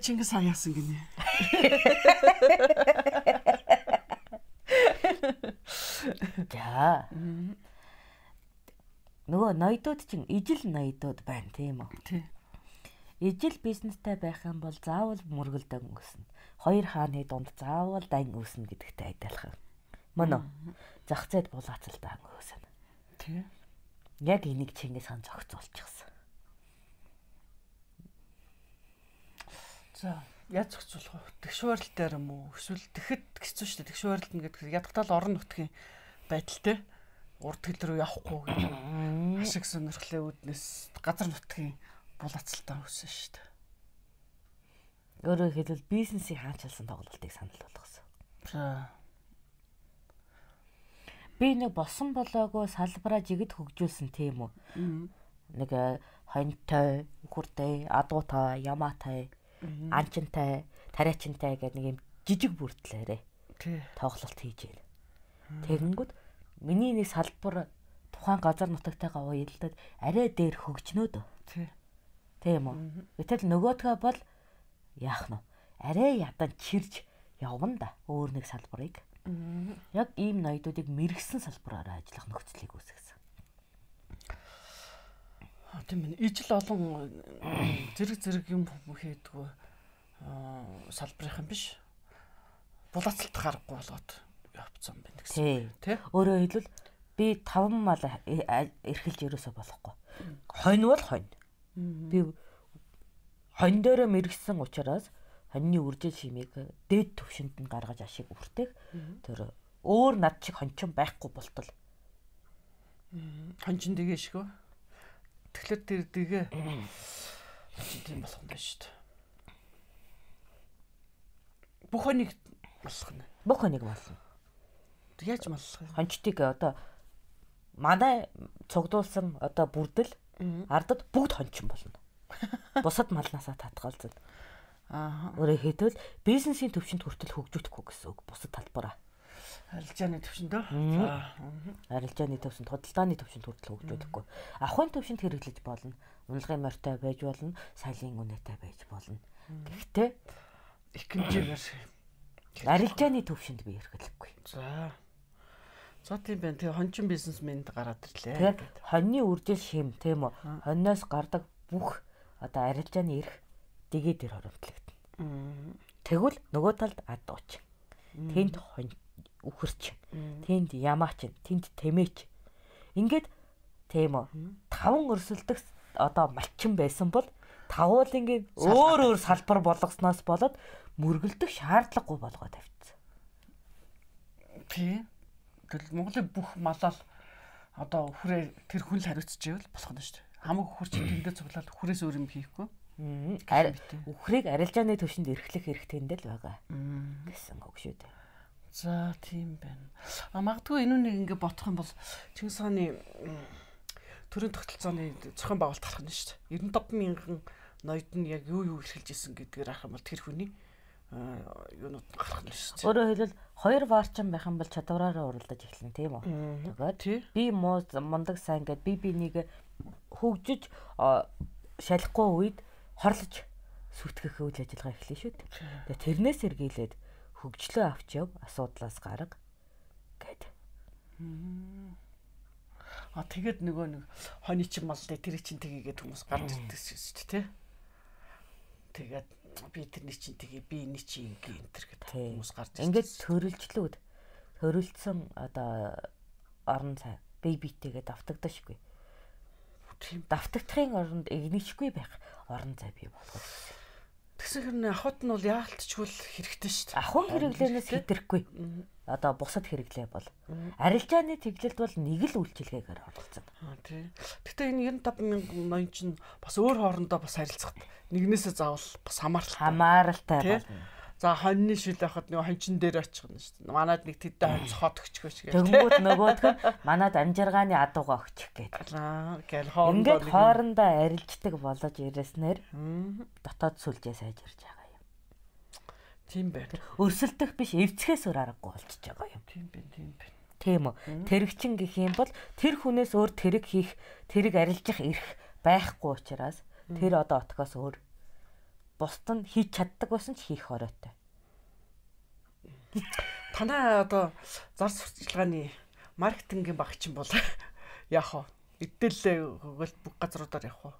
Тэгээ Чингис хаан яасан гинэ. За. Нөгөө ноёдууд чинь ижил ноёдууд байна тийм үү? Тий. Ижил бизнестэй байх юм бол заавал мөргөлдөн өнгөснө. Хоёр хааны дунд заавал дан үүснэ гэдэгтэй адилхан. Мөн үү? Зах зээл булаацалтай өнгөснө. Тий. Яг энийг Чингис хаан зохицуулчихсан. За яаж зохицуулах вэ? Тэгшүүрэл дээр юм уу? Эсвэл тэгэхэд хэцүү шүү дээ. Тэгшүүрэлт нь гэдэг ядгтал орон нутгийн байдалтай урд хил рүү явахгүй гэдэг ашиг сонирхлын үүднээс газар нутгийн булаацалтай үүсэн шүү дээ. Өөрөөр хэлбэл бизнесийн хаанчилсан тоглолтыг санал болгосон. За Би нэг босон болоогүй салбараа жигд хөгжүүлсэн тийм үү? Нэг хоньтой, хүртэй, адуутай, ямаатай, анчинтай, тариачинтай гэдэг нэг юм жижиг бүрдлээрээ тий. тоглолт хийж байна. Тэгэнгүүт миний нэг салбар тухайн газар нутагтайгаа уялдаад арай дээр хөгжнөөд. Тий. Тийм үү? Гэтэл нөгөөдгөө бол яах нь? Арай ядан чирж явна да өөр нэг салбарыг. Яг ийм ноёдуудыг мэрэгсэн салбараараа ажиллах нөхцөлийг үүсгэсэн. Тийм ээ. Ижил олон зэрэг зэрэг юм хийдгүү салбарын биш. Булаацалт харахгүй болоод явцсан байна гэсэн. Тий. Өөрөөр хэлбэл би 5 мал э- а- эрхэлж ерөөсө болохгүй. Хонь бол хонь. Би хонь дээрээ мэрэгсэн учраас хоньны үржил шимийг дээд төвшөнд нь гаргаж ашиг үртээх тэр өөр над шиг хончин байхгүй болтол Хончин дэгээ шигөө. Тэгэхээр тэр хончин тийм болох юм шүү дээ. Бүх хоныг маллах нь. бүх хоньыг болно. Яаж маллах юм? Хончтыг одоо манай цугдуулсан одоо бүрдэл ардад бүгд хончин болно. Бусад малнасаа татгалзал. Аа. Өөрөөр хэлбэл бизнесийн төвшөнд хүртэл хөгжүүлэхгүй гэсэн үг. Бусад талбараа. Арилжааны төвшөндөө. Арилжааны төвшөнд худалдааны төвшөнд хүртэл хөгжүүлэхгүй. Ахын төвшөнд хэрэглэж болно. Унлагын морьтой байж болно, сайлын үнэтэй байж болно. Гэхдээ Их хэмжээгээр. арилжааны төвшөнд би хэрэглэхгүй. За. За тийм байна. Тэгээ хончин бизнесмэнд гараад ирлээ. Тэгэхээр хоньны үржил шим тийм үү? Хоньноос гардаг бүх одоо арилжааны эрх дэгээ дээр хоримтлагдана. Тэгвэл нөгөө талд ад ууч. Тэнд хонь үхэрч. Тэнд ямаач, тэнд тэмээч. Ингээд тийм үү? Таван өрсөлдөх одоо малчин байсан бол тавуулынгийн өөр өөр салбар болгосноос болоод мөргөлдөх шаардлагагүй болгоод тавьчихсан. Тий. Тэгэл Монголын бүх малаал одоо хүрээ тэр хүн л хариуцчихвэл болох нь шүү дээ. Хамаг хурц тэндээ цуглаад хүрээс өөр юм хийхгүй. Ари үхрийг арилжааны төвшөнд эрхлэх хэрэгтэй нь л байгаа гэсэн үг шүү дээ. За тийм байна. А магадгүй энэ үнийг ингээ бодох юм бол Чингис хааны төрийн тогтолцооны зохион байгуулалт гарах нь шүү дээ. 95 мянган ноёд нь яг юу юу эрхэлж исэн гэдгээр харах юм бол тэр хүний юунууд гарах нь шүү дээ. Өөрөөр хэлбэл хоёр варчин байх юм бол чадвараараа уралдаж эхэлнэ тийм үү? Тэгээд би муу мундаг сайн гэд би бинийг хөгжиж а, шалахгүй үед хорлож сүтгэх үйл ажиллагаа эхлэв шүү дээ. Тэгээд тэрнээс эргүүлээд хөгжлөө авч яв асуудлаас гарга гэд. А тэгээд нөгөө нэг хойны чин мал дээр тэр чин тгийгээд хүмүүс гарч ирдэгсэн шүү дээ, тий. Тэгээд би тэрний чин тгий, би энэ чин ингээ энэ төр гэдэг хүмүүс гарч Ингээд төрөлжлүүд төрөлдсөн одоо орон цай бие биетэйгээ давтагдашгүй. Тийм. Давтагдахын оронд игничгүй байх орон цай бий болгох. Тэгсэн хэрнээ ахуйд нь бол яалтчгүй хэрэгтэй шүү дээ. Ахын хэрэглэнээс хэтрэхгүй. Одоо бусад хэрэглээ бол арилжааны тэглэлд бол нэг л үйлчилгээгээр оролцсон. Гэтэ энэ 95 мянган ноён чинь бас өөр хоорондоо бас харилцах нэгнээсээ заавал бас хамааралтай. Хамааралтай болно. За хоньны шил яхад нэг хончин дээр очих нь шүү дээ. Манайд нэг тэдтэй хонь цохоод өгчгөөч гэх. Тэнгүүд нөгөөдг нь манад амжиргааны адууга өгчих гээд. Аа гэл хоорондоо Ингээд хоорондоо арилждаг болож ирээснээр дотоод сүлжээ сайжирж байгаа юм. Тийм байна. Өрсөлдөх биш эвцхээс өөр аргагүй болчихж байгаа юм. Тийм байна, тийм байна. Тийм үү. Тэрэгчин гэх юм бол тэр хүнээс өөр тэрэг хийх, тэрэг арилжих эрх байхгүй учраас тэр одоо отгоос өөр бусд нь хийж чаддаг байсан ч хийх оройтой. Танай одоо зар сурталчилгааны маркетингийн багчин бол яах вэ? Эдэлээ гэл бүх газруудаар явах уу?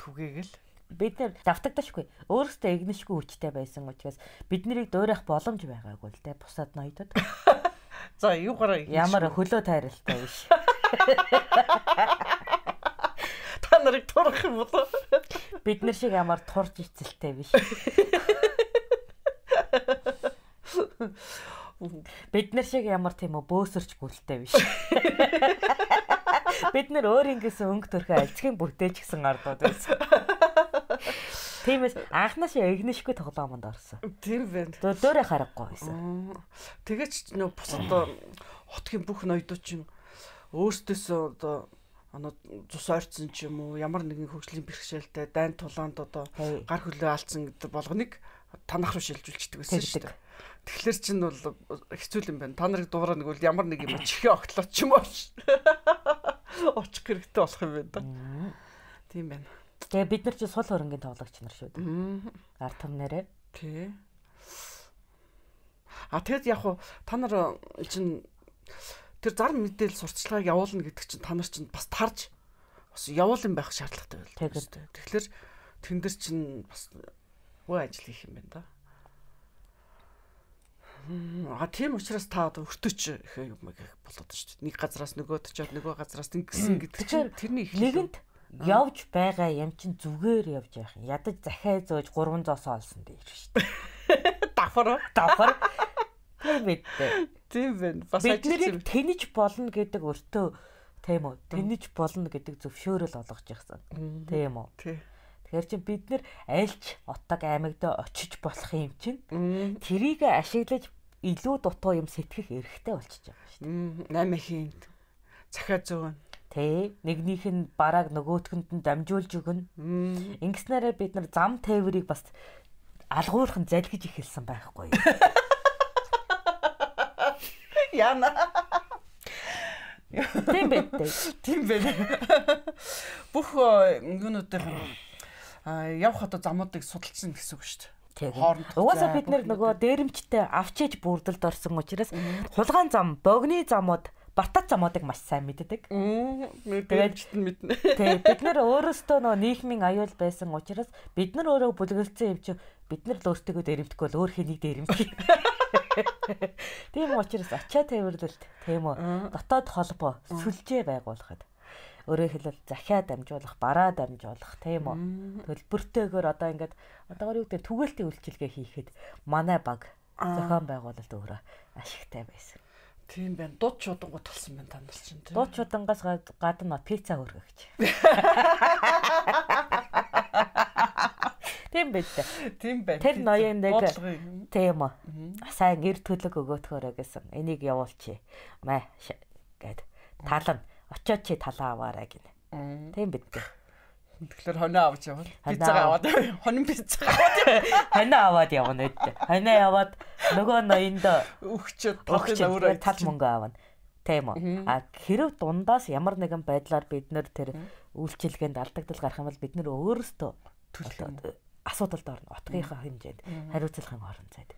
Түгээгээл бид нэр давтагдашгүй өөрөөсөө игнэшгүй хүчтэй байсан учраас бид нарыг дуурайх боломж байгаагүй л дээ бусад ноёдод. За юу гараа ямар хөлөө тайралтай биш. Та нарыг турах юм болоо. Бид нар шиг ямар турж ицэлтэй биш. Бид нар шиг ямар тийм үү бөөсөрч гүлтэй биш. Бид нар өөр ингэсэн өнгө төрхөө альцгийн бүтээж гисэн ардууд байсан. Тиймээс анхнаашаа игнэшгүй тоглоомонд орсон. Тийм байна. Дөөрэ харахгүй байсан. Тэгээч нөө бусад хотгийн бүх ноёдууд чинь өөртөөсөө одоо анаа цус ойрцсон ч юм уу ямар нэгэн хөгжлийн бэрхшээлтэй дайн тулаанд одоо гар хөлөө алдсан гэдэг болгоныг танах руу шилжүүлчихдэг байсан шүү дээ. Тэгэхээр чинь бол хэцүү юм байна. Та нарыг дуурай нэг бол ямар нэг юм чихээ огтлоо ч юм уу. Очих хэрэгтэй болох юм байна. Тийм байна. Тэгээ бид нар чи сул хөрөнгөний тоглогч нар шүү дээ. Ард түмнэрээ. Тий. А тэгэд яг уу та нар чинь тэр зар мэдээлэл сурталчилгааг явуулна гэдэг чинь та нар чинь бас тарж бас явуулсан байх шаардлагатай байл. Тэгэхээр тэн дээр чинь бас үе ажил хийх юм байна да. А тийм учраас та одоо өртөч их юм гэх болоод шүү дээ. Нэг газраас нөгөөд очиод нөгөө газраас ингэсэн гэдэг чинь тэрний их нэгэнд явж байгаа юм чин зүгээр явж явах юм. Ядаж захиа зөөж 3 зоосоо олсон дээр шүү дээ. Давхар давхар. Тэр бид. Тийм байна. Бас ажил тэнэж болно гэдэг өртөө тийм үү? Тэнэж болно гэдэг зөвшөөрөл олгож яхсан. Тийм үү? Тий. Тэгэхээр чи бид нэр альч отог аймагт очиж болох юм чин. Тэрийг ашиглаж илүү дутуу юм сэтгэх эрхтэй болчихж байгаа шүү дээ. 8 хийн захиа зөөн Тэ нэгнийх нь бараг нөгөөтгөнд нь дамжуулж өгнө. Ингэснээрээ бид нар зам тээврийг бас алгуурхан залгиж эхэлсэн байхгүй юу? Яна. Тийм байтэ. Тийм байна. Бүх юунуудын явах одоо замуудыг судалсан гэсэн үг шүү дээ. Хооронд. Угаасаа бид нөгөө дээрэмчтэй авчиж бүрдэлд орсон учраас хулгаан зам, богны замууд Бартат замуудыг маш сайн мэддэг. Тэгээд мэднэ. Тий, бид нар өөрөөсөө нөө нийгмийн аюул байсан учраас бид нар өөрөө бүлгэлцсэн юм чи бид нар л өөртөө дээрэмдэхгүй бол өөр хэнийг дээрэмдэх. Тийм учраас ачаа тээвэрлэлт тийм үү дотоод холбоо сүлжээ байгуулахад өөрөөр хэлбэл захиа дамжуулах, бараа дамжуулах тийм үү. Төлбөртэйгээр одоо ингээд одоогор юу гэдэг түгээлтийн үйлчилгээ хийхэд манай баг зохион байгуулалт өөрөө ашигтай байсан. Тийм байна. Дуд чудангуу толсон байна та нар чинь тийм. Дуд чудангаас гадна пицца хөргөгч. Тийм байт. Тийм байна. Тэр ноён нэг тийм үү. Сайн гэр төлөг өгөөтгөөрэй гэсэн. Энийг явуулчих. Маа гэд. Талан очиод чи талаа аваарай гинэ. Тийм байт. Тэгэхээр хоноо авч явна. Пиццаа аваад хонин пиццаа аваад хоноо аваад явна үт. Хоноо яваад нөгөө ноёнд өгчөд тал мөнгө авна. Тийм үү. А хэрэг дундаас ямар нэгэн байдлаар бид нэр тэр үйлчилгээнд алдагдал гарах юм бол бид нэр өөрөөсөө төлөө асуудалд орно. Отгийнхаа хэмжээнд хариуцлагын орон зайд.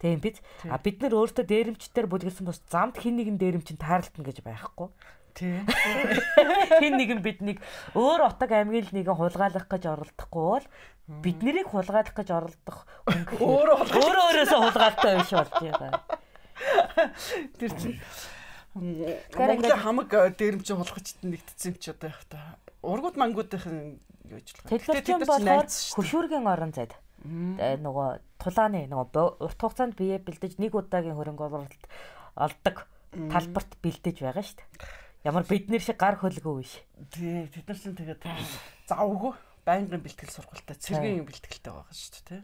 Тийм биз. А бид нар өөртөө дээрэмчтэр бүлгэлсэн бос замд хин нэгэн дээрэмчин таарлтна гэж байхгүй. Тийм. Хин нэгэн биднийг өөр отог аймгийн л нэгэн хулгайлах гэж оролдохгүй бол бид нарыг хулгайлах гэж оролдох өөрөө өөрөө өөрөөсөө хулгайлтаа биш болж байгаа. Тэр чинь Монголын хамаг э, дээрэмч хулгачд нэгтцсэн юм чи одоо яг та. Ургууд мангуудын юу ажиллах. Чинь болохоор хөшүүргийн орон зайд нөгөө тулааны нөгөө урт хугацаанд бие бэлдэж нэг удаагийн хөрөнгө оруулалт олдог талбарт бэлдэж байгаа шүү дээ. Ямар бидний шиг гар хөлгөө биш. Тий, бид нар чинь тэгээд завгүй байнгын бэлтгэл сургалтаа цэргийн бэлтгэлтэй байгаа шүү дээ, тий.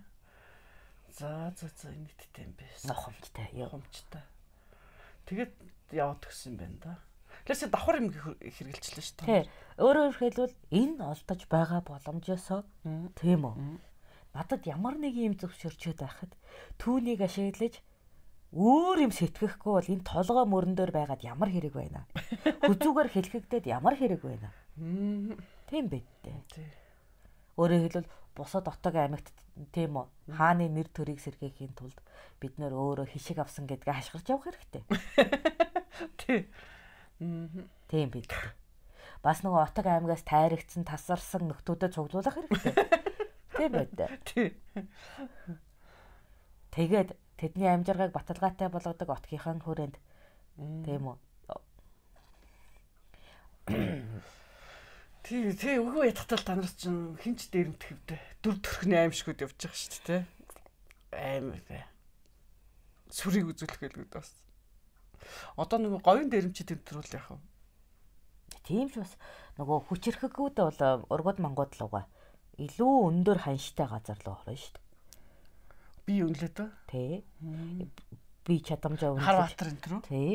За за за нийттэй юм байсан. Нохомжтой, явомжтой. Тэгээд яваад гисэн байна да. Тэрээс давхар юм хэрэгжилсэн шүү дээ. Өөрөөр хэлбэл энэ олдож байгаа боломжосоо тийм үү. надад ямар нэг юм зөвшөөрчөөд байхад түүнийг ашиглаж өөр юм сэтгэхгүй бол энэ толгой мөрөн дээр байгаад ямар хэрэг байна. Хүзүүгээр хэлхэгдээд ямар хэрэг байна. Тийм байд тээ. Өөрөөр хэлбэл бусад отог аймагт тийм үү хааны нэр төрийг сэргээхийн тулд бид нөр өөрөө хишиг авсан гэдгээ хашгирч явах хэрэгтэй. Тий. Тийм бид. Бас нөгөө отог аймагаас тайрагдсан тасарсан нөхдүүдэд цуглуулах хэрэгтэй. Тийм байд. Тэгээд тэдний амжиргааг баталгаатай болгодог отгийнхан хүрээнд тийм үү. Тий, тий үгүй ятгатал та нар чинь хинч дээрэмт хэвдэ. Дүр төрхний аимшгүүд явж байгаа шүү дээ, тий. Аим тий. Сүрийг үзүүлэх гэлгүүд бас. Одоо нэг говийн дээрэмчид тэмдрүүл яах вэ? Тийм ч бас нөгөө хүчрэхгүүд бол ургууд мангууд луга илүү өндөр ханштай газар руу орно шүү дээ. Би үнэлээд ба. Тий. Би чадамжаа үнэлээд. Харватар энэ рүү. Тий.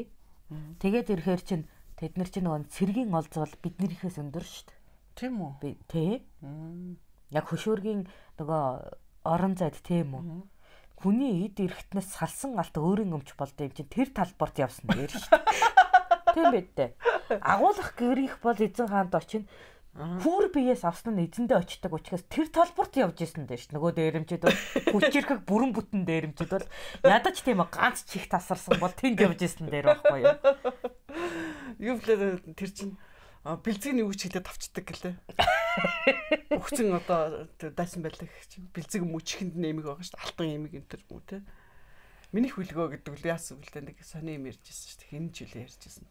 Тэгээд ирэхээр чинь тэд нар чинь нөгөө цэргийн олзвол биднэрийнхээс өндөр шүү дээ. Тийм үү? Би тий. Яг хөшөөргийн нөгөө орон зайд тийм үү? Хүний эд эрэхтнээс салсан алт өөрийн өмч болдоо юм чинь тэр талбарт явсан дээр шүү дээ. Тийм байд дээ. Агуулах гэрих бол эзэн хаанд очино Хүүр биеэс авсан нь эзэндээ очдог учраас тэр талбарт явж исэн дээ ш. Нөгөө дээрэмчд бол хүчирхэг бүрэн бүтэн дээрэмчд бол ядаж тийм ганц чих тасарсан бол тэнд явж исэн дээр байхгүй юу? Юу блэ тэр чин бэлзгийн юу ч хэлээд авчдаг гэлээ. Өгцөн одоо дайсан байлаа чинь бэлзэг мөчхэнд нэмэг байгаа шүү дээ. Алтан эмэг энэ төр мүү те. Миний хүлгөө гэдэг л яасан бэлдэ нэг сони юм ярьжсэн шүү дээ. Хэн ч үлээ ярьжсэн.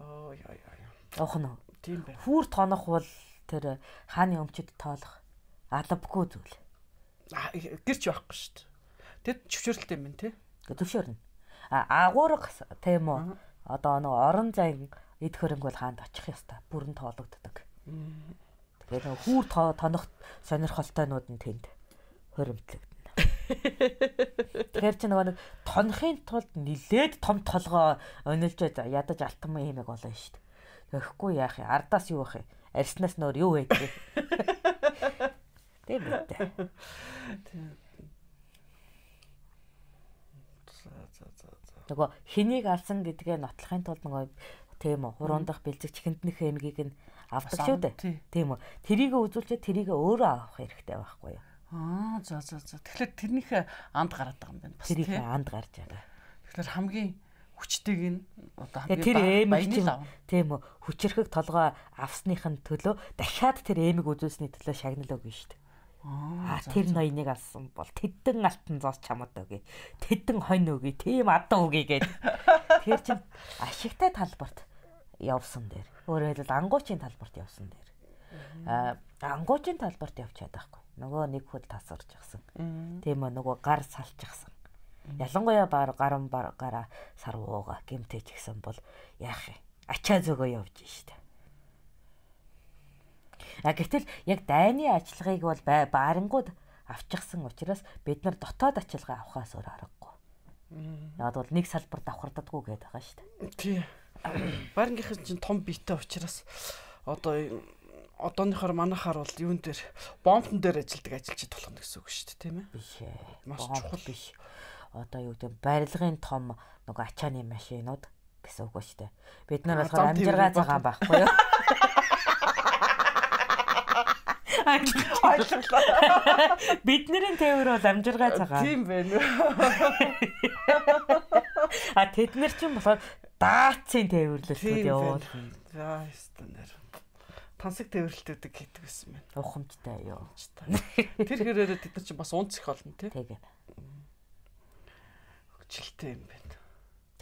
Оо яа яа. Охно. Тийм байна. Хүүр тонох бол тэр хааны өмчөд тоолох албагүй зүйл. Гэрч байхгүй шүү дээ. Тэд зөвшөөрөлтэй юм тий. Зөвшөөрнө. А агуурга тийм үү. Одоо нэг орон зайн эд хөрөнгө бол хаанд очих ёстой. Бүрэн тоологддог. Тэгээд хүүр тонох сонирхолтойнууд нь тэнд хоримтлагдана. Тэгэхээр чи нөгөө нэг тонохын тулд нилээд том толгоо онилж ядаж алтан юм ийм болно шүү дээ. Өгөхгүй яах юм? Ардаас юу байх юм? Арснаас нөр юу вэ? Тийм үү? Нөгөө хэнийг алсан гэдгээ нотлохын тулд нөгөө тийм үү хуруундах бэлзэг чихэнднийх эмгийг нь авдаг шүү дээ. Тийм үү. Тэрийг үзүүлчихэд тэрийг өөрөө авах хэрэгтэй байхгүй юу? Аа за за за. Тэгэхээр тэрнийхээ анд гараад байгаа юм байна. Бас тэрийг анд гарч байгаа. Тэгэхээр хамгийн хүчтэйг нь одоо хамгийн тэр эмэг тийм үү хүчрхэг толгой авсных нь төлөө дахиад тэр эмэг үзүүлсний төлөө шагнал өгнө шүү дээ. Аа тэр ноёныг алсан бол тэдэн алтан зоос чамд өгье. Тэдэн хонь өгье. Тийм адан өгье гэд. Тэр чин ашигтай талбарт явсан дээр. Өөрөөр хэлбэл ангуучийн талбарт явсан дээр. Аа ангуучийн талбарт явчихад байхгүй. Нөгөө нэг хөл тасарч гисэн. Тийм үү нөгөө гар салчихсан. Ялангуяа баар гарам гараа сарвууга гимтэй ч гэсэн бол яах юм? Ачаа зөгөө явж штэ. А гэтэл яг дайны ажиллагыг бол баарангууд авчихсан учраас бид нар дотоод ачилгаа авахаас өөр аргагүй. Яг бол нэг салбарт авахардаггүй гэдэг байгаа шүү дээ. Тий. Баарангийнхан чинь том биетэй учраас одоо одооныхоор манахаар бол юун дээр бомбтон дээр ажилдаг ажилчид болох нь гэсэн үг шүү дээ, тийм ээ? Биш. Маш чухал биш одоо юу гэдэг барилгын том нөгөө ачааны машинууд гэсэн үг ба штэ. Бид нар болохоор амжиргаа цагаан байхгүй юу? Бидний тээвэр бол амжиргаа цагаан. Тийм байна. А тэд нар ч юм болохоор даацын тээвэрлэлтүүд явуул. За стандар. Тансаг тээвэрлэлтүүдийг хийдэг гэсэн байна. Ухамжтай юу. Тэр хэрээрээ тэд нар чинь бас унц их болно тий. Тэгээ хөвгчлөлтэй юм байна.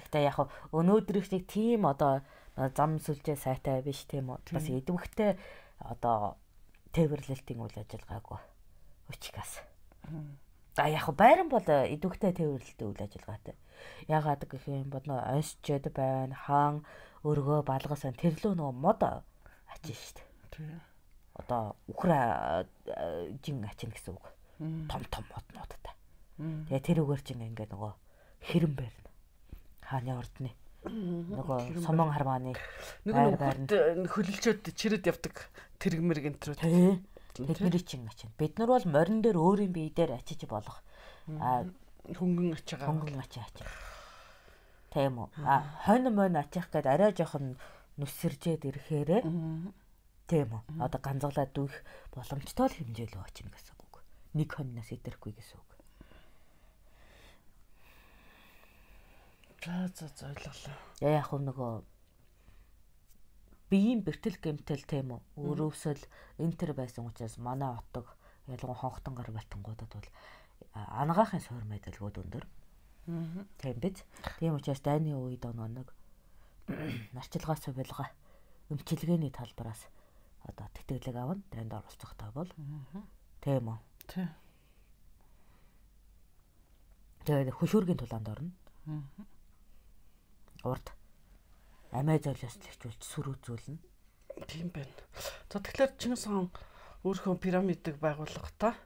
Гэхдээ яг өнөөдрийг тийм одоо зам сүлжээ сайтай биш тийм үү? Бас идэвхтэй одоо тээвэрлэлтийн үйл ажиллагаагүй учраас. А яг байран бол идэвхтэй тээвэрлэлтийн үйл ажиллагаатай. Ягаад гэх юм бол нөө онсчод байна, хаан өргөө балгасан тэрлөө нөгөө мод ачин штт. Одоо ухра жин ачин гэсэн үг. Том том моднуудтай. Тэгээ тэр үгээр чинь ингээ нөгөө хэрэн байрна. Хааны ордны нөгөө сомон хармааны нөгөө хөлөлчөд чирэд явдаг тэрэг мэрэг энтрүү. Тэдний чинь ачаа. Бид нар бол морин дээр өөрийн бие дээр ачиж болох. Хөнгөн ачаагаа. Хөнгөн ачаа ачаа. Тийм үү. А хонь мон ачаах гээд арай жоохон нүсэржээд ирэхээрээ тийм үү. Одоо ганцглаад дүүх боломжтой л хэмжээ л очино гэсэн үг. Нэг хоньноос идэрэхгүй гэсэн үг. За за ойлголоо. Яг нөгөө биеийн бэртэл гэмтэл тийм үү. Өөрөөсөл энтер байсан учраас манай отог ялангуяа хонхтон гар балтангуудад бол ангаахын суур мэдэлгүүд өндөр. Тийм биз. Тийм учраас дайны үед оноо нэг нарчилгаа сувилга өмчилгээний талбараас одоо тэтгэлэг авна. Дайнд оролцох та бол. Тийм үү. Тийм. Тэгээд хөшүүргийн тулаанд орно. Урд амиа золиос лэгчүүлж сүр үзүүлнэ. Тийм байна. За тэгэхээр Чингис хаан өөрийнхөө пирамидыг байгуулахдаа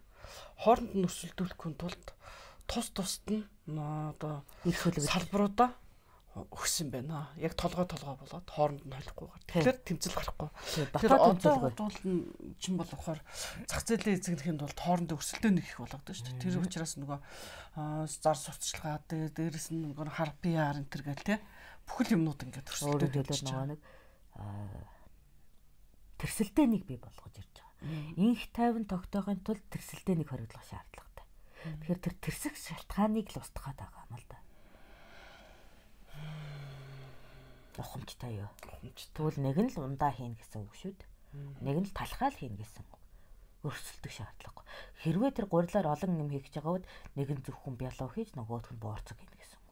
хооронд нь өрсөлдүүлэхгүй тулд тус тусад нь одоо их хөлөг салбаруудаа өгсөн байна. Яг толгой толгой болоод хооронд нь холихгүйгээр. Тэгэхээр тэмцэл гарахгүй. Тэгэхээр одоо бодвол нь чин бол болохоор зах зээлийн эзэгнэхийн тулд хоорондын өрсөлдөө нэг их болгоод шүү дээ. Тэр учраас нөгөө зар сурталчилгаа дээрээс нь нөгөө хар PR энэ төр гэл тий бүхэл юмнууд ингээд төрсөлтөө төлөө нөгөө нэг тэрсэлтэй нэг бий болгож ирж байгаа. Инх тайван тогтоохын тулд тэрсэлтэй нэг хориглох шаардлагатай. Тэгэхээр тэр тэрсэх шалтгааныг л устгах байгаа юм л да. Ухамжтай юу? Тэгвэл нэг нь л ундаа хийн гэсэн үг шүү дээ. Нэг нь л талхаал хийн гэсэн үг. Өрсөлдөх шаардлага. Хэрвээ тэр гурилаар олон юм хийж байгаа бол нэг нь зөвхөн бялуу хийж нөгөөх нь боорцог хийн гэсэн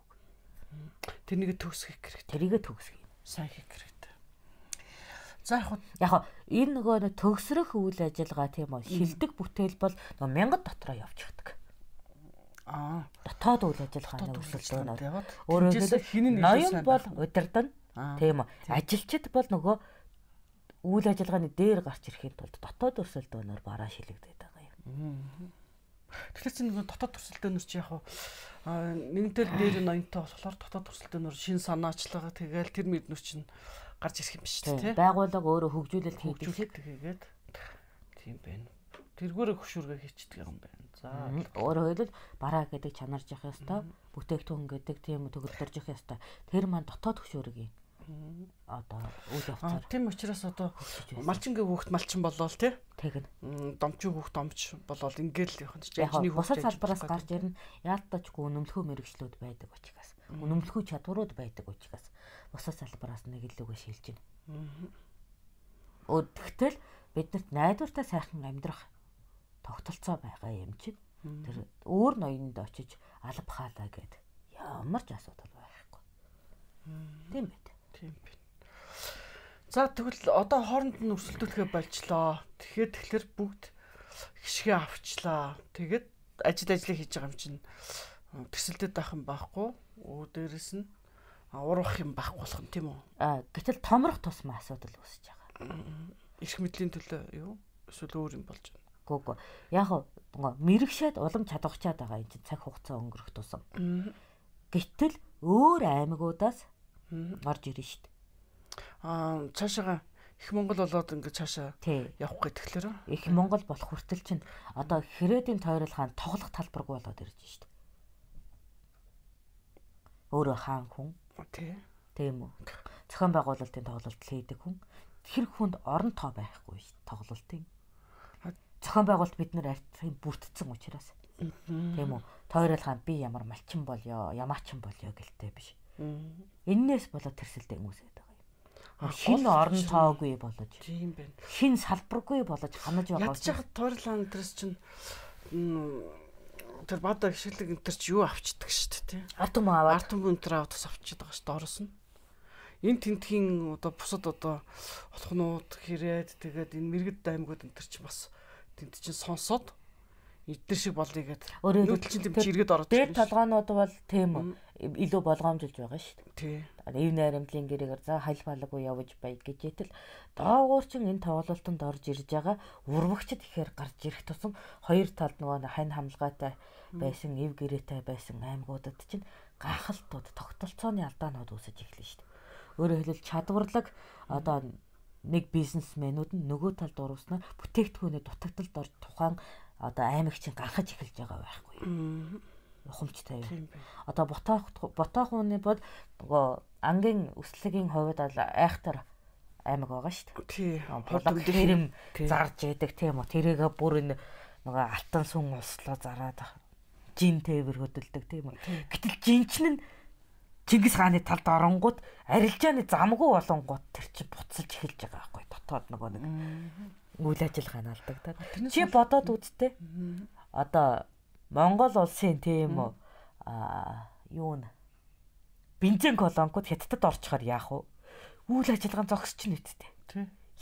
Тэрнийг төгсгөх хэрэгтэй. Тэрийг төгсгөх. Сайн хийх хэрэгтэй. За яг яг энэ нөгөө төгсрөх үйл ажиллагаа тийм үү хилдэг бүтээл бол нөгөө мянгад дотроо явчихдаг. Аа дотоод үйл ажиллагааны өрсөлдөөнөөр өөрөөр хэлбэл ноён бол удирдана. Тийм үү. Ажилчид бол нөгөө үйл ажиллагааны дээр гарч ирэхэд тулд дотоод өрсөлдөөнөөр бараа шилэгдээд байгаа юм. Тэгэхээр чинь нөгөө дотоод төрсөлдөөнөр чи яг нэгэнтэл дээр ноёнтой болохоор дотоод төрсөлдөөнөр шин санаачлага тэгээл тэр мэднүр чинь гарч ирэх юм биш үү? Байгууллага өөрөө хөгжүүлэлт хийгээд тийм байна. Тэргүүрээ хөшүүргээ хийчихдэг юм байна. За өөрөөр хэлбэл бараа гэдэг чанарж явах ёстой. Бүтээгдэхүүн гэдэг тийм төгөлдөрж явах ёстой. Тэр маань дотоод хөшүүргийн одоо үйл явцаар. Тийм учраас одоо малчингийн хүүхд малчин болол тий. Тэгнь. Домчин хүүхд домч болол ингээл явах нь чинь бусад салбараас гарч ирнэ. Яалтачгүй үнэмлэхүй мэрэгчлүүд байдаг учраас. Үнэмлэхүй чадварууд байдаг учраас бусад салбараас нэг илүүгээ шилжинэ. Өө тэгтэл биднэрт найдвартай сайхан амьдрах тогтолцоо байгаа юм чинь. Тэр өөр ноёнд очиж алба хаалаа гэд ямар ч асуудал байхгүй. Тийм байт. Тийм байна. За тэгвэл одоо хооронд нь өрсөлдүүлэхэ болчлоо. Тэгэхээр тэгэхээр бүгд хишгээ авчлаа. Тэгээд ажил ажлыг хийж байгаа юм чинь төсөлдөд байх юм байхгүй. Өө дээрэс нь урах юм байхгүй болох юм тийм үү? Аа гэтэл томрох тусмаа асуудал үүсэж байгаа. Ирэх мэдлийн төлөө юу? Эсвэл өөр юм болж байна. Гүг. Яг гоо мэрэгшээд улам чадварчаад байгаа юм чинь цаг хугацаа өнгөрөх тусам. Гэтэл өөр аймагуудаас орж ирнэ шүү дээ. Аа цаашаага их Монгол болоод ингээд цаашаа явах гэтгэлэр их Монгол болох хүртэл чинь одоо Хэрээдийн тойрол хаан тоглох талбаргүй болоод ирж шүү дээ. Өөрөө хаан хүн. Тий. Тийм үү. Зохион байгуулалтын тоглолт хийдэг хүн. Тэр хүнд орон тоо байхгүй тоглолтын. Зохион байгуулалт бид нар арьцын бүрдсэн учраас. Тийм үү. Тойрол хаан би ямар малчин болёо, ямаачин болёо гэлтэй биш. Эннээс болоод тэрсэлтэй хүмүүсээд байгаа юм. Хин орон тоогүй болож. Тийм байна. Хин салбаргүй болож ханаж байгаа. Ядж хахад тойрлон тэрс чинь тэр бада гიშгэлэг энэ төр чи юу авчдаг шүү дээ. Ард юм аваад. Ард юм өнтер аваад авчиад байгаа шүү дээ. Ороос нь. Энэ тентхийн одоо бусад одоо холхнууд хэрээд тэгээд энэ мэрэгд аймагуд энэ төр чи бас тент чинь сонсоод эдгээр шиг болъё гэдэг. Өөрөөр хэлбэл тийм чи иргэд ороод. Дээд толгоонууд бол тийм илүү болгоомжилж байгаа шүү дээ. Тий. Эв найрамдлын гэрээгээр за хайл балаггүй явж бай гэжээтэл доогуур чин энэ тоглолтод орж ирж байгаа урвагчд ихээр гарч ирэх тусам хоёр талд нөгөө хань хамлгаатай байсан эв гэрээтэй байсан аймагуудад чинь гахалтууд тогтолцооны алдаанууд үүсэж эхэлнэ шүү дээ. Өөрөөр хэлбэл чадварлаг одоо нэг бизнесмэнүүд нь нөгөө талд уруuснаар бүтээгдэхүүнээ дутагдалд орж тухайн одоо аймагчийг гаргаж эхэлж байгаа байхгүй. Ухамжтай юу. Одоо ботоох ботоохны бол нөгөө ангийн өслөгийн хувьд бол айхтар аймаг байгаа шүү дээ. Тий. Булаг хэрэм зарж яадаг тийм үү. Тэрийгэ бүр энэ нөгөө алтан сүн услоо зараад жин тээвэр хөдөлдөг тийм үү. Гэтэл жинчин нь Чингис хааны талд оронгууд арилжааны замгүй болонгууд тэр чинь буцалж эхэлж байгаа байхгүй дотоод нөгөө нэг үйл ажиллагаа наалдаг. Чи бодоод үзтээ. Одоо Монгол улсын тийм үү а юу н бензин колонкууд хятадд орчихоор яах вэ? Үйл ажиллагаа зогсож нь үсттэй.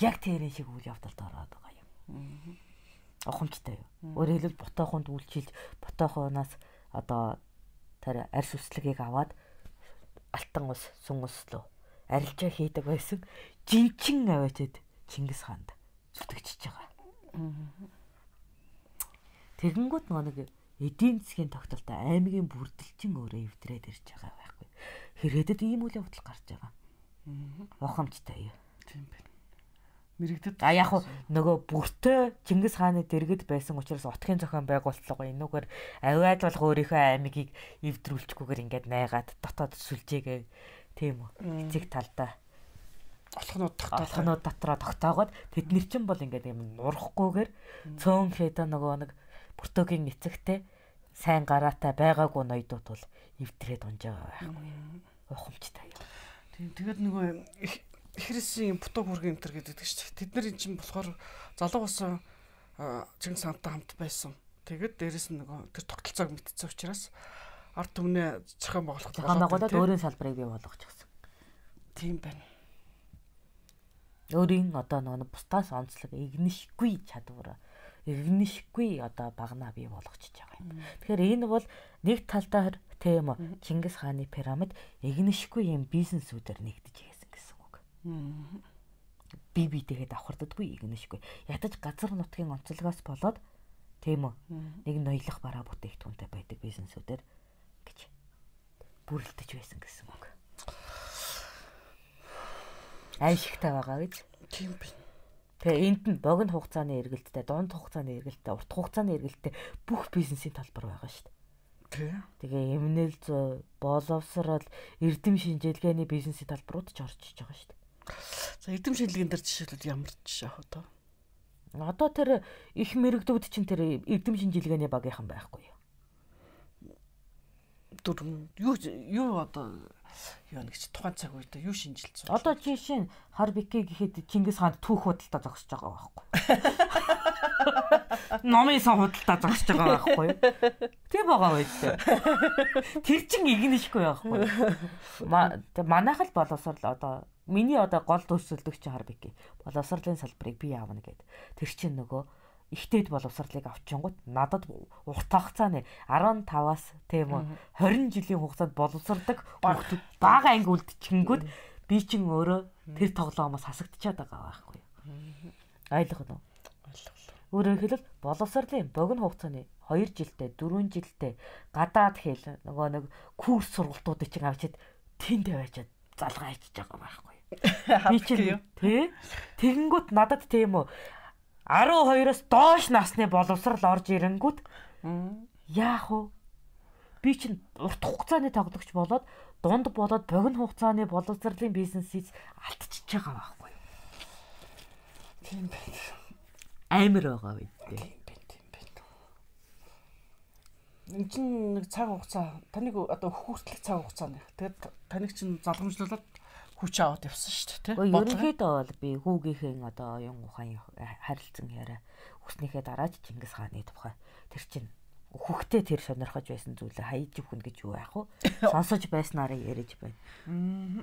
Яг тэрэн шиг үйл явдалд ороод байгаа юм. Ухамжтай юу? Өөрөөр хэлбэл ботоохонд үйлчилж ботоохоноос одоо тэр арьс үслэгийг аваад алтан ус, сүн услуу арилжаа хийдэг байсан жинчин аваачаад Чингис хаанд зүтгэжиж байгаа. Тэгэнгүүт нэг эдийн засгийн тогтолтой аймгийн бүрдэлчин өөрөө эвдрээд ирж байгаа байхгүй. Хэрэгдэд ийм үйл явдал гарч байгаа. Ухамжтай юу? Тийм байна мэрэгдэд а яг нөгөө бүртөө Чингис хааны дэргэд байсан учраас утгын зохион байгуултлага энүүгээр авиад болох өөрийнхөө аймгийг эвдрүүлчихгүйгээр ингээд найгаад дотоод сүлжээгээ. Тийм үү? Эцэг талдаа. Олхнууд дотоо олхнууд дотроо тогтоогоод тэд нар чинь бол ингээд юм нурахгүйгээр цөөн хэдэ нөгөө нэг бүртөөгийн эцэгтэй сайн гараатай байгаагүй ноёдууд бол эвдрээд унж байгаа байхгүй ухамжтай. Тийм тэгээд нөгөө Христийн бутуу бүргийн энтер гэдэг чинь тэд нар эн чинь болохоор залуу болсон Чингис хаантай хамт байсан. Тэгээд дээрэс нь нөгөө тэр тогтолцоог мэдсэн учраас ард түмнээ зохион байгуулах зохион байгуулаад өөрийн салбарыг бий болгож гисэн. Тийм байна. Өөрийн одоо нөгөө бусдаас онцлог игнэшгүй чадвар игнэшгүй одоо багнаа бий болгочихж байгаа юм. Тэгэхээр энэ бол нэг талдаа тийм Чингис хааны пирамид игнэшгүй юм бизнесүүдээр нэгдэж би битэйгээ давхарддаггүй игнэшгүй. Ядаж газар нутгийн онцлогоос болоод тийм үү нэг ноёлох бараа бүтээгдэхүүнтэй байдаг бизнесүүдээр гэж бүрэлдэж байсан гэсэн үг. Айшигтай байгаа гэж. Тийм би. Тэгээ энд нь богино хугацааны эргэлттэй, дунд хугацааны эргэлттэй, урт хугацааны эргэлттэй бүх бизнесийн талбар байгаа шүү дээ. Тэгээ эмнэл зүй, боловсрал, эрдэм шинжилгээний бизнесийн талбарууд ч орж иж байгаа шүү дээ. За эрдэм шинжилгээнд дэр жишээлбэл ямар жишээ аа одоо? Одоо тэр их мэрэгдүүд чинь тэр эрдэм шинжилгээний багийнхан байхгүй юу? Дүр юу юу одоо юу нэг ч тухайн цаг үед юу шинжилсэн. Одоо жишээ нь Харбики гэхэд Чингис хаанд түүх худалдаа зогсож байгаа байхгүй. Номын сан худалдаа зогсож байгаа байхгүй. Тэг байгаа байд. Тэр чин игнэшгүй байхгүй. Манайх л боловсрал одоо миний одоо гол төсөлдөгч Харбики боловсролын салбарыг би аавна гэд. Тэр чин нөгөө ихтэйд боловсролыг авчингууд надад урт хугацааны 15-аас тийм үү 20 жилийн хугацаанд боловсрдаг хүүхдүүд бага анги үлдчихэнгүүд би чин өөрөө тэр тоглоомоос хасагдчихад байгаа байхгүй юу. Ойлгох нь. Өөрөөр хэлбэл боловсролын богино хугацааны 2 жилдээ 4 жилдээ гадаад хэл нөгөө нэг курс сургалтуудыг чинь авчиад тэнд аваачаад залгаа хийчихэж байгаа байхгүй Би чинь тий Тэгэнгүүт надад тийм үү 12-оос доош насны боловсрал орж ирэнгүүт яах вэ? Би чинь урт хугацааны тоглогч болоод дунд болоод богино хугацааны боловсролын бизнесից алдчихж байгаа байхгүй юу? Тийм байна амар байгаа үед. Тийм байна. Энд чинь нэг цаг хугацаа таныг одоо хөвгөртлөх цаг хугацаа нэ. Тэгээд таныг чинь залгамжлуулаад хүч аваад явсан шүү дээ тийм. Ерөнхийдөө бол би хүүгийнхээ одоо оюун ухаан харилцан яриа өснийхээ дараач Чингис хааны тухай тэр чинь хүүхдээ тэр сонирхож байсан зүйлээ хайж өгнө гэж юу яах вэ? Сонсож байснараа ярьж байна.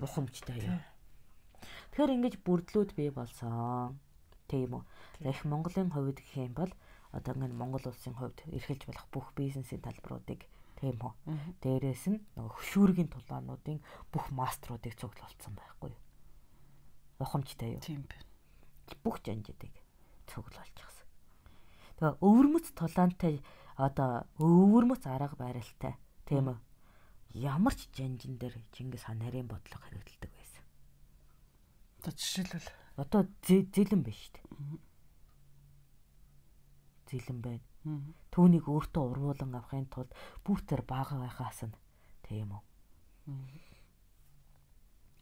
Ухамжтай юм. Тэгэхээр ингэж бүрдлүүд бий болсон. Тийм үү. Их Монголын хувьд гэх юм бол одоо ингэ Монгол улсын хувьд эрхэлж болох бүх бизнесийн талбаруудыг тийм үү. Дээрээс нь нөгөө хөшүүргийн тулаануудын бүх маструудыг цуглуулсан байхгүй юу. Ухамжтай юу? Тийм байна. Бүх жанжидыг цуглуулж гисэн. Тэгээ өвөрмөц тулаантай одоо өвөрмөц арга барилтай тийм үү. Ямар ч жанжин дээр Чингис хаан нарийн бодлого хэрэгэлдэг байсан. Одоо жишээлбэл Одоо зэлэн байна шүү дээ. Зэлэн байна. Түүнийг өөртөө урвуулan авахын тулд бүх тэр бага байхаас нь тийм үү.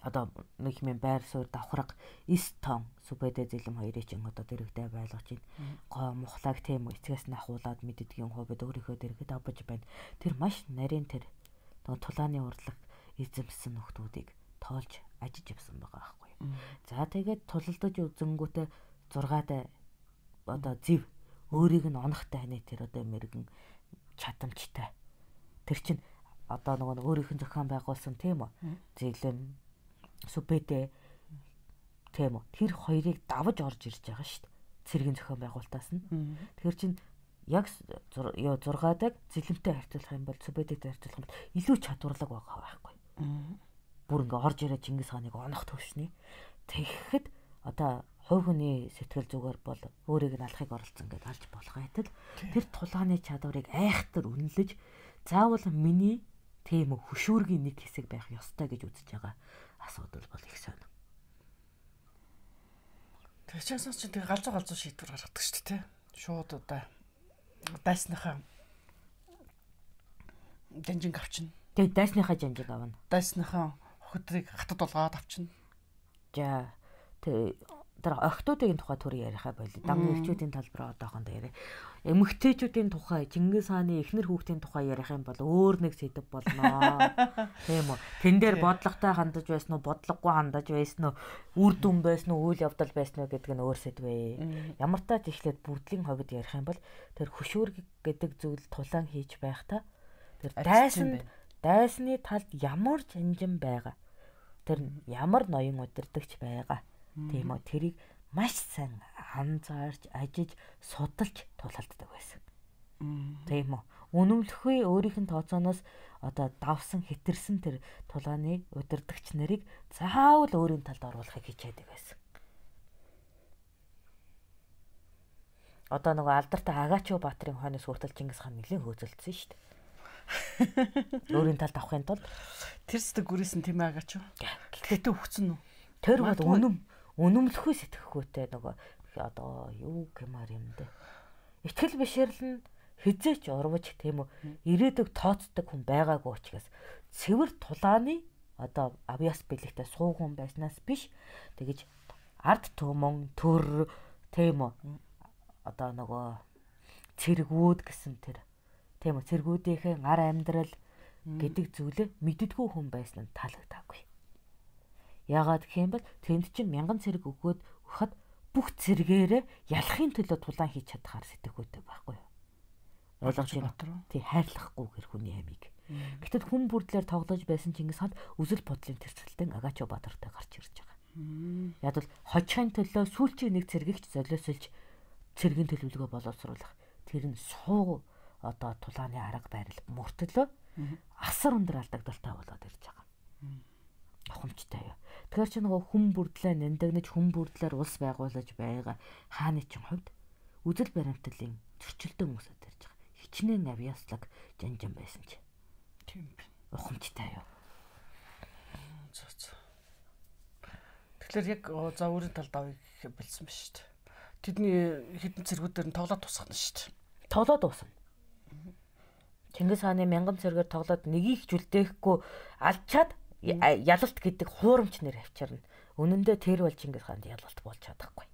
Одоо нэг юм байр суурь давхраг Истон Сүбэдэ зэлэм хоёрыг чинь одоо дэрэгдээ байлгаж байна. Гоо мухлаг тийм эцгээс нь ахуулаад мэддгийн хувьд өөрийнхөө дэргэд авбаж байна. Тэр маш нарийн тэр тулааны урлаг эзэмсэн нөхдүүдийг тоолж ажиж явсан байгаа байхгүй. За тэгээд тулалдаж үзэнгүүтээ 6-аад одоо зэв өөрийг нь онохтой хань тэр одоо мэрэгэн чадамжтай. Тэр чинь одоо нөгөө өөрийнх нь зохион байгуулсан тийм үү? Зэглэм сүбэдэ тийм үү? Тэр хоёрыг давж орж ирж байгаа шүү дээ. Цэргийн зохион байгуулалтаас нь. Тэгэхээр чинь яг ёо 6-даг зэлэмтэй харьцуулах юм бол сүбэдэтэй харьцуулах юм бол илүү чадварлаг байгаа байхгүй. Бүр ингээ орж ирээ Чингис хааныг онох төвшний. Тэгэхэд одоо хувь хүний сэтгэл зүгээр бол өөрийг нь алахыг оролцсон гэдээ алж болох байтал тэр тулааны чадварыг айхтар үнэлж заавал миний тийм хөшүүргийн нэг хэсэг байх ёстой гэж үзэж байгаа асуудал бол их сонь. Тэр часаас чи тэг галзуу галзуу шийдвэр гаргадаг шүү дээ. Шууд одоо дайсныхаа жанжин авчна. Тэг дайсныхаа жанжиг авна. Дайсныхаа хөдрийг хатад болгоод авчна. За тэг тэр охтуудын тухай түр яриахаа болоо. Дамны эхчүүдийн талбараа одоохондоо яриа. Эмэгтэйчүүдийн тухай, Чингис хааны эхнэр хүүхдийн тухай ярих юм бол өөр нэг сэдв болно. Тийм үү. Тэн дээр бодлоготой хандаж байсан уу, бодлогогүй хандаж байсан уу, үр дүн байсан уу, үйл явдал байсан уу гэдэг нь өөр сэдв ээ. Ямар ч тач ихлээр бүгдлийн хувьд ярих юм бол тэр хөшүүр гэдэг зүйл тулаан хийж байхдаа тэр дайсан дайсны талд ямар жанжин байгаа. Тэр ямар ноён удирдахч байгаа Тийм үү тэрийг маш сайн анзаарч ажиж судалж тулалддаг байсан. Тийм үү. Үнэмлэхгүй өөрийнх нь тооцооноос одоо давсан хэтэрсэн тэр тулааны удирдахч нарыг заавал өөрийн талд оруулахыг хичээдэг байсан. Одоо нөгөө алдартай Агачо Баатрин хойноос хүртэл Чингис хаан нэлийн хөөцөлдсөн шүү дээ. Өөрийн талд авахын тулд тэр зүг гүрээсэн тийм Агачо. Гэхдээ өгцөн үү? Тэр бол үнэм үнэмлэхгүй сэтгэхүйтэй нөгөө одоо юу гэмээр юм бэ? Итгэл бишрэл нь хизээч урвж тийм үү? Ирээдүг тооцдог хүн байгаагүй учраас цэвэр тулааны одоо авьяас бэлэгтэй сууган байснаас биш. Тэгэж ард түмэн төр тийм үү? Одоо нөгөө цэргүүд гэсэн тэр тийм үү? Цэргүүдийнхээ гар амьдрал гэдэг зүйлээ мэддгүү хүн байсан нь таалагдаагүй. Яагаад бол тэнд чинь мянган цэрэг өгөөд өгөхөд бүх цэргээрээ ялахын төлөө тулаан хийж чадхаар сэтгэхүйтэй байхгүй юу? Ойлгож байна. Тий хайрлахгүйгэр хүний амийг. Гэтэл хүн бүрдлэр тоглож байсан Чингис хаан үзэл бодлын тэрсэлтэн Агачо Баатартай гарч ирж байгаа. Яг бол хожихын төлөө сүүлчийн нэг цэргийгч золиослж цэргийн төлөвлөгөө боловсруулах. Тэр нь суу одоо тулааны арга барил мөртлөө асар өндөр алдагдaltaй болоод ирж байгаа. Ухамжтай юу? Тэгэхээр чи нөгөө хүн бүрдлээ нандагнаж хүн бүрдлээр улс байгуулж байгаа хааны чин хувьд үзэл баримтлалын зөрчилдөөн хүмүүсэд ярьж байгаа. Хичнээн авьяаслаг жанжин байсан чи. Тийм би. Ухамжтай юу? За за. Тэгэхээр яг за өөрийн талд авъя гэх бэлсэн ба шүү дээ. Тэдний хідэн цэргүүдээр нь тоглоод тусгана шүү дээ. Тоглоод дуусна. Чингис хааны мянган цэргээр тоглоод нэгийг ч үлдээхгүй алчаад ялалт гэдэг хуурамч нэр авчирна. Үнэндээ тэр бол Чингис хаанд ялалт болж чадахгүй.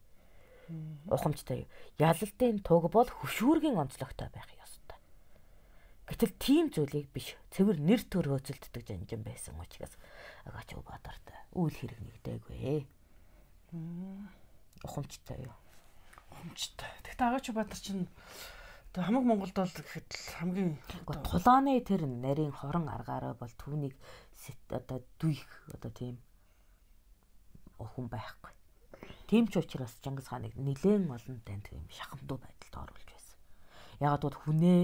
Ухамжтай юу? Ялалтын туг бол хөшүүргийн онцлогтой байх ёстой. Гэтэл тийм зүйлийг биш. Цэвэр нэр төр хөөцөлддөг жанжин байсан учраас Агач Баатартай үйл хэрэг нэгдээгүй. Ухамжтай юу? Ухамжтай. Тэгтээ Агач Баатар чинь Тэгээ хамаг Монголд бол гэхэд хамгийн тулааны тэр нарийн хорон аргаараа бол түүнийг одоо дүйх одоо тийм хүн байхгүй. Тийм ч учраас Чингис хааныг нэлээд олон танд тийм шахамдуу байдалд оруулж байсан. Ягаад гэвэл хүнээ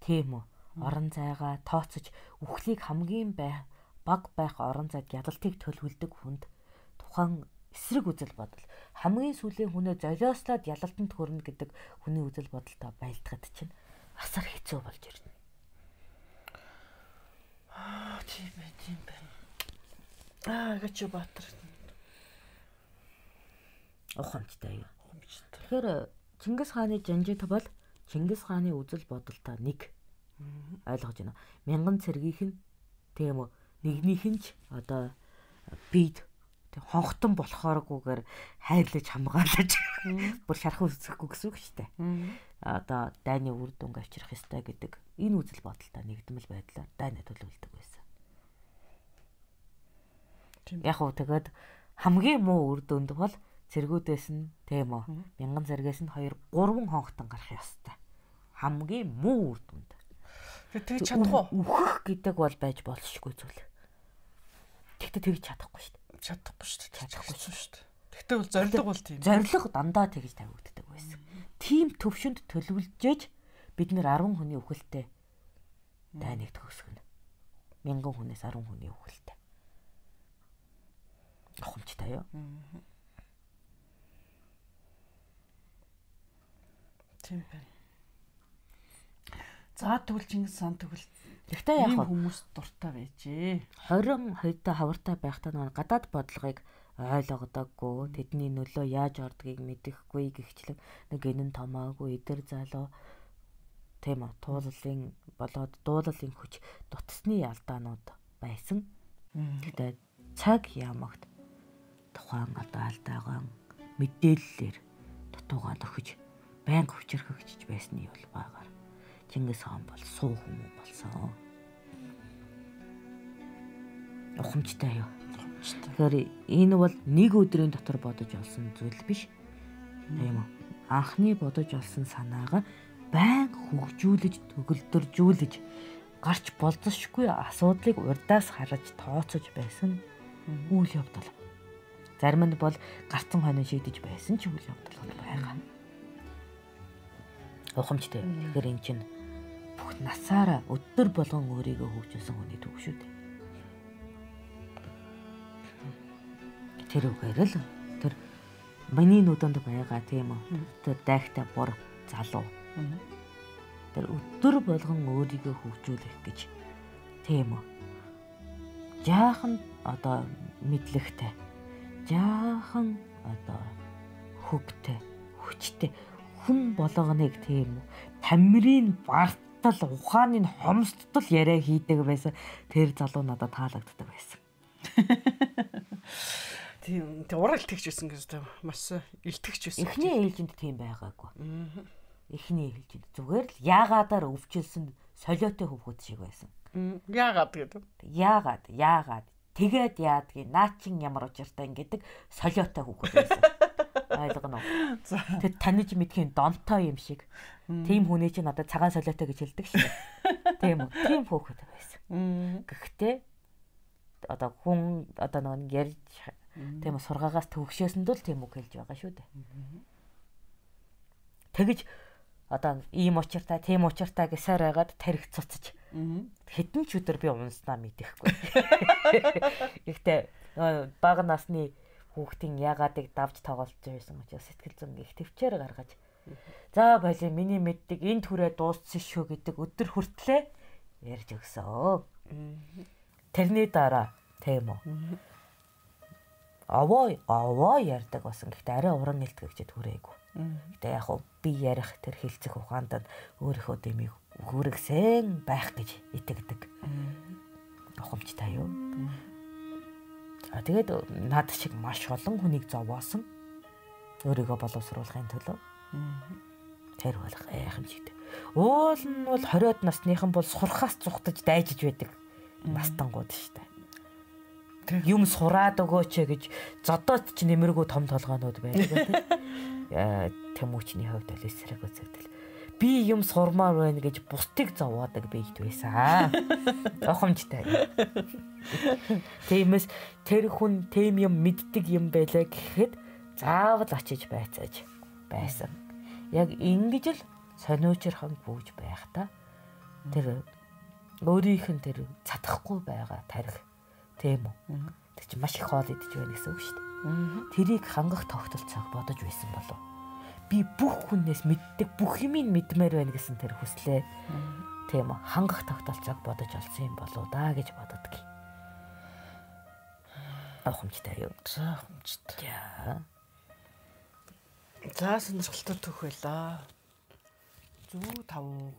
тийм үү орон зайгаа тооцож үхлийг хамгийн бай баг байх орон зайд ядалтыг төлөвлөдөг хүнд тухайн эсрэг үзэл бодол хамгийн сүүлийн хүнээ золиослоод ялалтанд хүрнэ гэдэг хүний үзэл бодолтой байлдахад чинь асар хэцүү болж ирнэ. Аа тийм бай, тийм бай. Аа Агач Баатар. Ухамжтай юу. Ухамжтай. Тэгэхээр Чингис хааны жанжит бол Чингис хааны үзэл бодолтой нэг ойлгож байна. Мянган цэргийнх нь тийм үү нэгнийх нь ч одоо бид хонхтон болохооргүйгээр хайрлаж хамгаалаж бүр шархан үсэхгүй гэсэн үг шүү дээ. Одоо дайны үр дүнг авчрах ёстой гэдэг энэ үзэл бодолтой нэгдмэл байдлаар дайны төлөвлөдөг байсан. Яг уу тэгээд хамгийн муу үр дүнд бол цэргүүдээс нь тийм үү мянган цэргээс нь 2 3 хонхтон гарах ёстой. Хамгийн муу үр дүнд. Тэгээд чадах уу? Үхэх гэдэг бол байж болшгүй зүйл. Тэгтээ тэгж чадахгүй шүү дээ чадахгүй шүү дээ. Чадахгүй шүү дээ. Тэгтээ бол зориг бол тийм. Зориг дандаа тэгж тавигддаг байсан. Тим төвшөнд төлөвлөжж бид нэр 10 хүний үхэлтэй дайныг төгсгөнө. Мянган хүнээс 10 хүний үхэлтэй. Ухамжтай юу? Тийм байна. За тэгвэл Чингис хаан тэгвэл Гэхдээ яг хүмүүс дуртай байжээ. 20 хоёртой хавартай байхдаа нэг гадаад бодлогыг ойлгодоггүй тэдний нөлөө яаж ордгийг мэдэхгүй гихчлэг нэг энэ томоогүй эдэр залуу тийм үү туулалын болоод дуулалын хүч дутсны алдаанууд байсан. Тэгтээ цаг ямагт тухайн одоо алдаагаа мэдээллээр дутуугаа нөхөж байнга хүчрхэгчж байсны улбаагаар Чингис хаан бол суу хүмүүс болсон. Ухамжтай юу? Тэгэхээр энэ бол нэг өдрийн дотор бодож олсон зүйл биш. Тийм үү? Анхны бодож олсон санаагаа байнга хөгжүүлж, төгөлдөржүүлж гарч болзошгүй асуудлыг урдаас хараж тооцож байсан үйл явдал. Зарим нь бол гарцсан хонин шийдэж байсан ч үйл явдал байгаа. Ухамжтай. Тэгэхээр эн чинь бүх насаараа өдөр болгон өөрийгөө хөгжүүлсэн хүний төв шүү дээ. Тэр үгээр л тэр миний нүдэнд байгаа тийм үү. Тэр дайгтай бур залуу. Тэр өдөр болгон өөрийгөө хөгжүүлэх гэж тийм үү. Жаахан одоо мэдлэгтэй. Жаахан одоо хөгтэй, хүчтэй хүн болгоныг тийм. Тамирын барт тал ухааны хомсдтол яриа хийдэг байсан. Тэр залуу надад таалагддаг байсан. Тийм тэг урал тэгч байсан гэж маш илтгэж байсан. Эхний ээлжинд тийм байгаагүй. Эхний ээлжинд зүгээр л яагаадаар өвчлсөн солиотой хөвгүүд шиг байсан. Яагаад гэдэг. Яагаад яагаад тэгээд яадгийг наачин ямар учиртай ингэдэг солиотой хөвгүүд байсан. Ойлгоно? Тэд таньж мэдхийн донтой юм шиг. Тим хүний чинь одоо цагаан солиотой гэж хэлдэг шүү дээ. Тийм үү? Тим хөөхөд байсан. Гэхдээ одоо хүн одоо нэг ярьж тийм сургаагаас төгшөөсөнд л тийм үг хэлж байгаа шүү дээ. Тэгэж одоо ийм учиртай, тийм учиртай гэсээр байгаад тарих цуцж. Хэдэн ч өдөр би унснаа мэдэхгүй. Гэхдээ баг насны хүүхдийн ягаадыг давж тоглож байсан учраас сэтгэл зүйн их төвчээр гаргаж за боли миний мэддэг энд хүрээ дууссан шүү гэдэг өдөр хүртлээ ярьж өгсөн. Тэрний дараа тийм үү. Аваа аваа ярьдаг болсон. Гэхдээ арай уран нэлтгэгчэд хүрээгүй. Гэтэ яг хуу би ярих тэр хилцэх ухаанд өөрийнхөө дэмийг хүрэгсэн байх гэж итгэдэг. Ухамжтай юу? А тэгээд над шиг маш олон хүнийг зовоосон. Өөрийгөө боловсруулахын төлөө. Тэр бол гайхамшигтай. Уул нь бол 20-од насныхан бол сурхаас зүхтаж дайжиж байдаг настангууд шүү дээ. Юм сураад өгөөч гэж зодоод ч нэмэргүй том толгоонууд байдаг тийм. Тэмүүчний хувьд л эсрэг үзэгдэл би юм сурмаар байна гэж бусдыг зовоодаг бийд байсан. Зохомжтой. Тиймээс тэр хүн тэм юм мэддэг юм байлаа гэхэд заавал очиж байцааж байсан. Яг ингэж л сониучрхан гүйж байх та. Тэр өөрийнх нь тэр цатахгүй байгаа тарих. Тийм үү? Тэр чинь маш их хоол идэж байна гэсэн үг шүү дээ. Тэрийг хангах тогтолцоог бодож байсан болов би бүх хүнээс мэддэг бүх юмыг мэдмээр байна гэсэн тэр хүслээ. Тийм. Хангах тогтолцоог бодож олсон юм болоо да гэж бододгийг. Ахмжтай юу? Ахмжтай. За сонирхолтой түүх байлаа. Зүү тавуу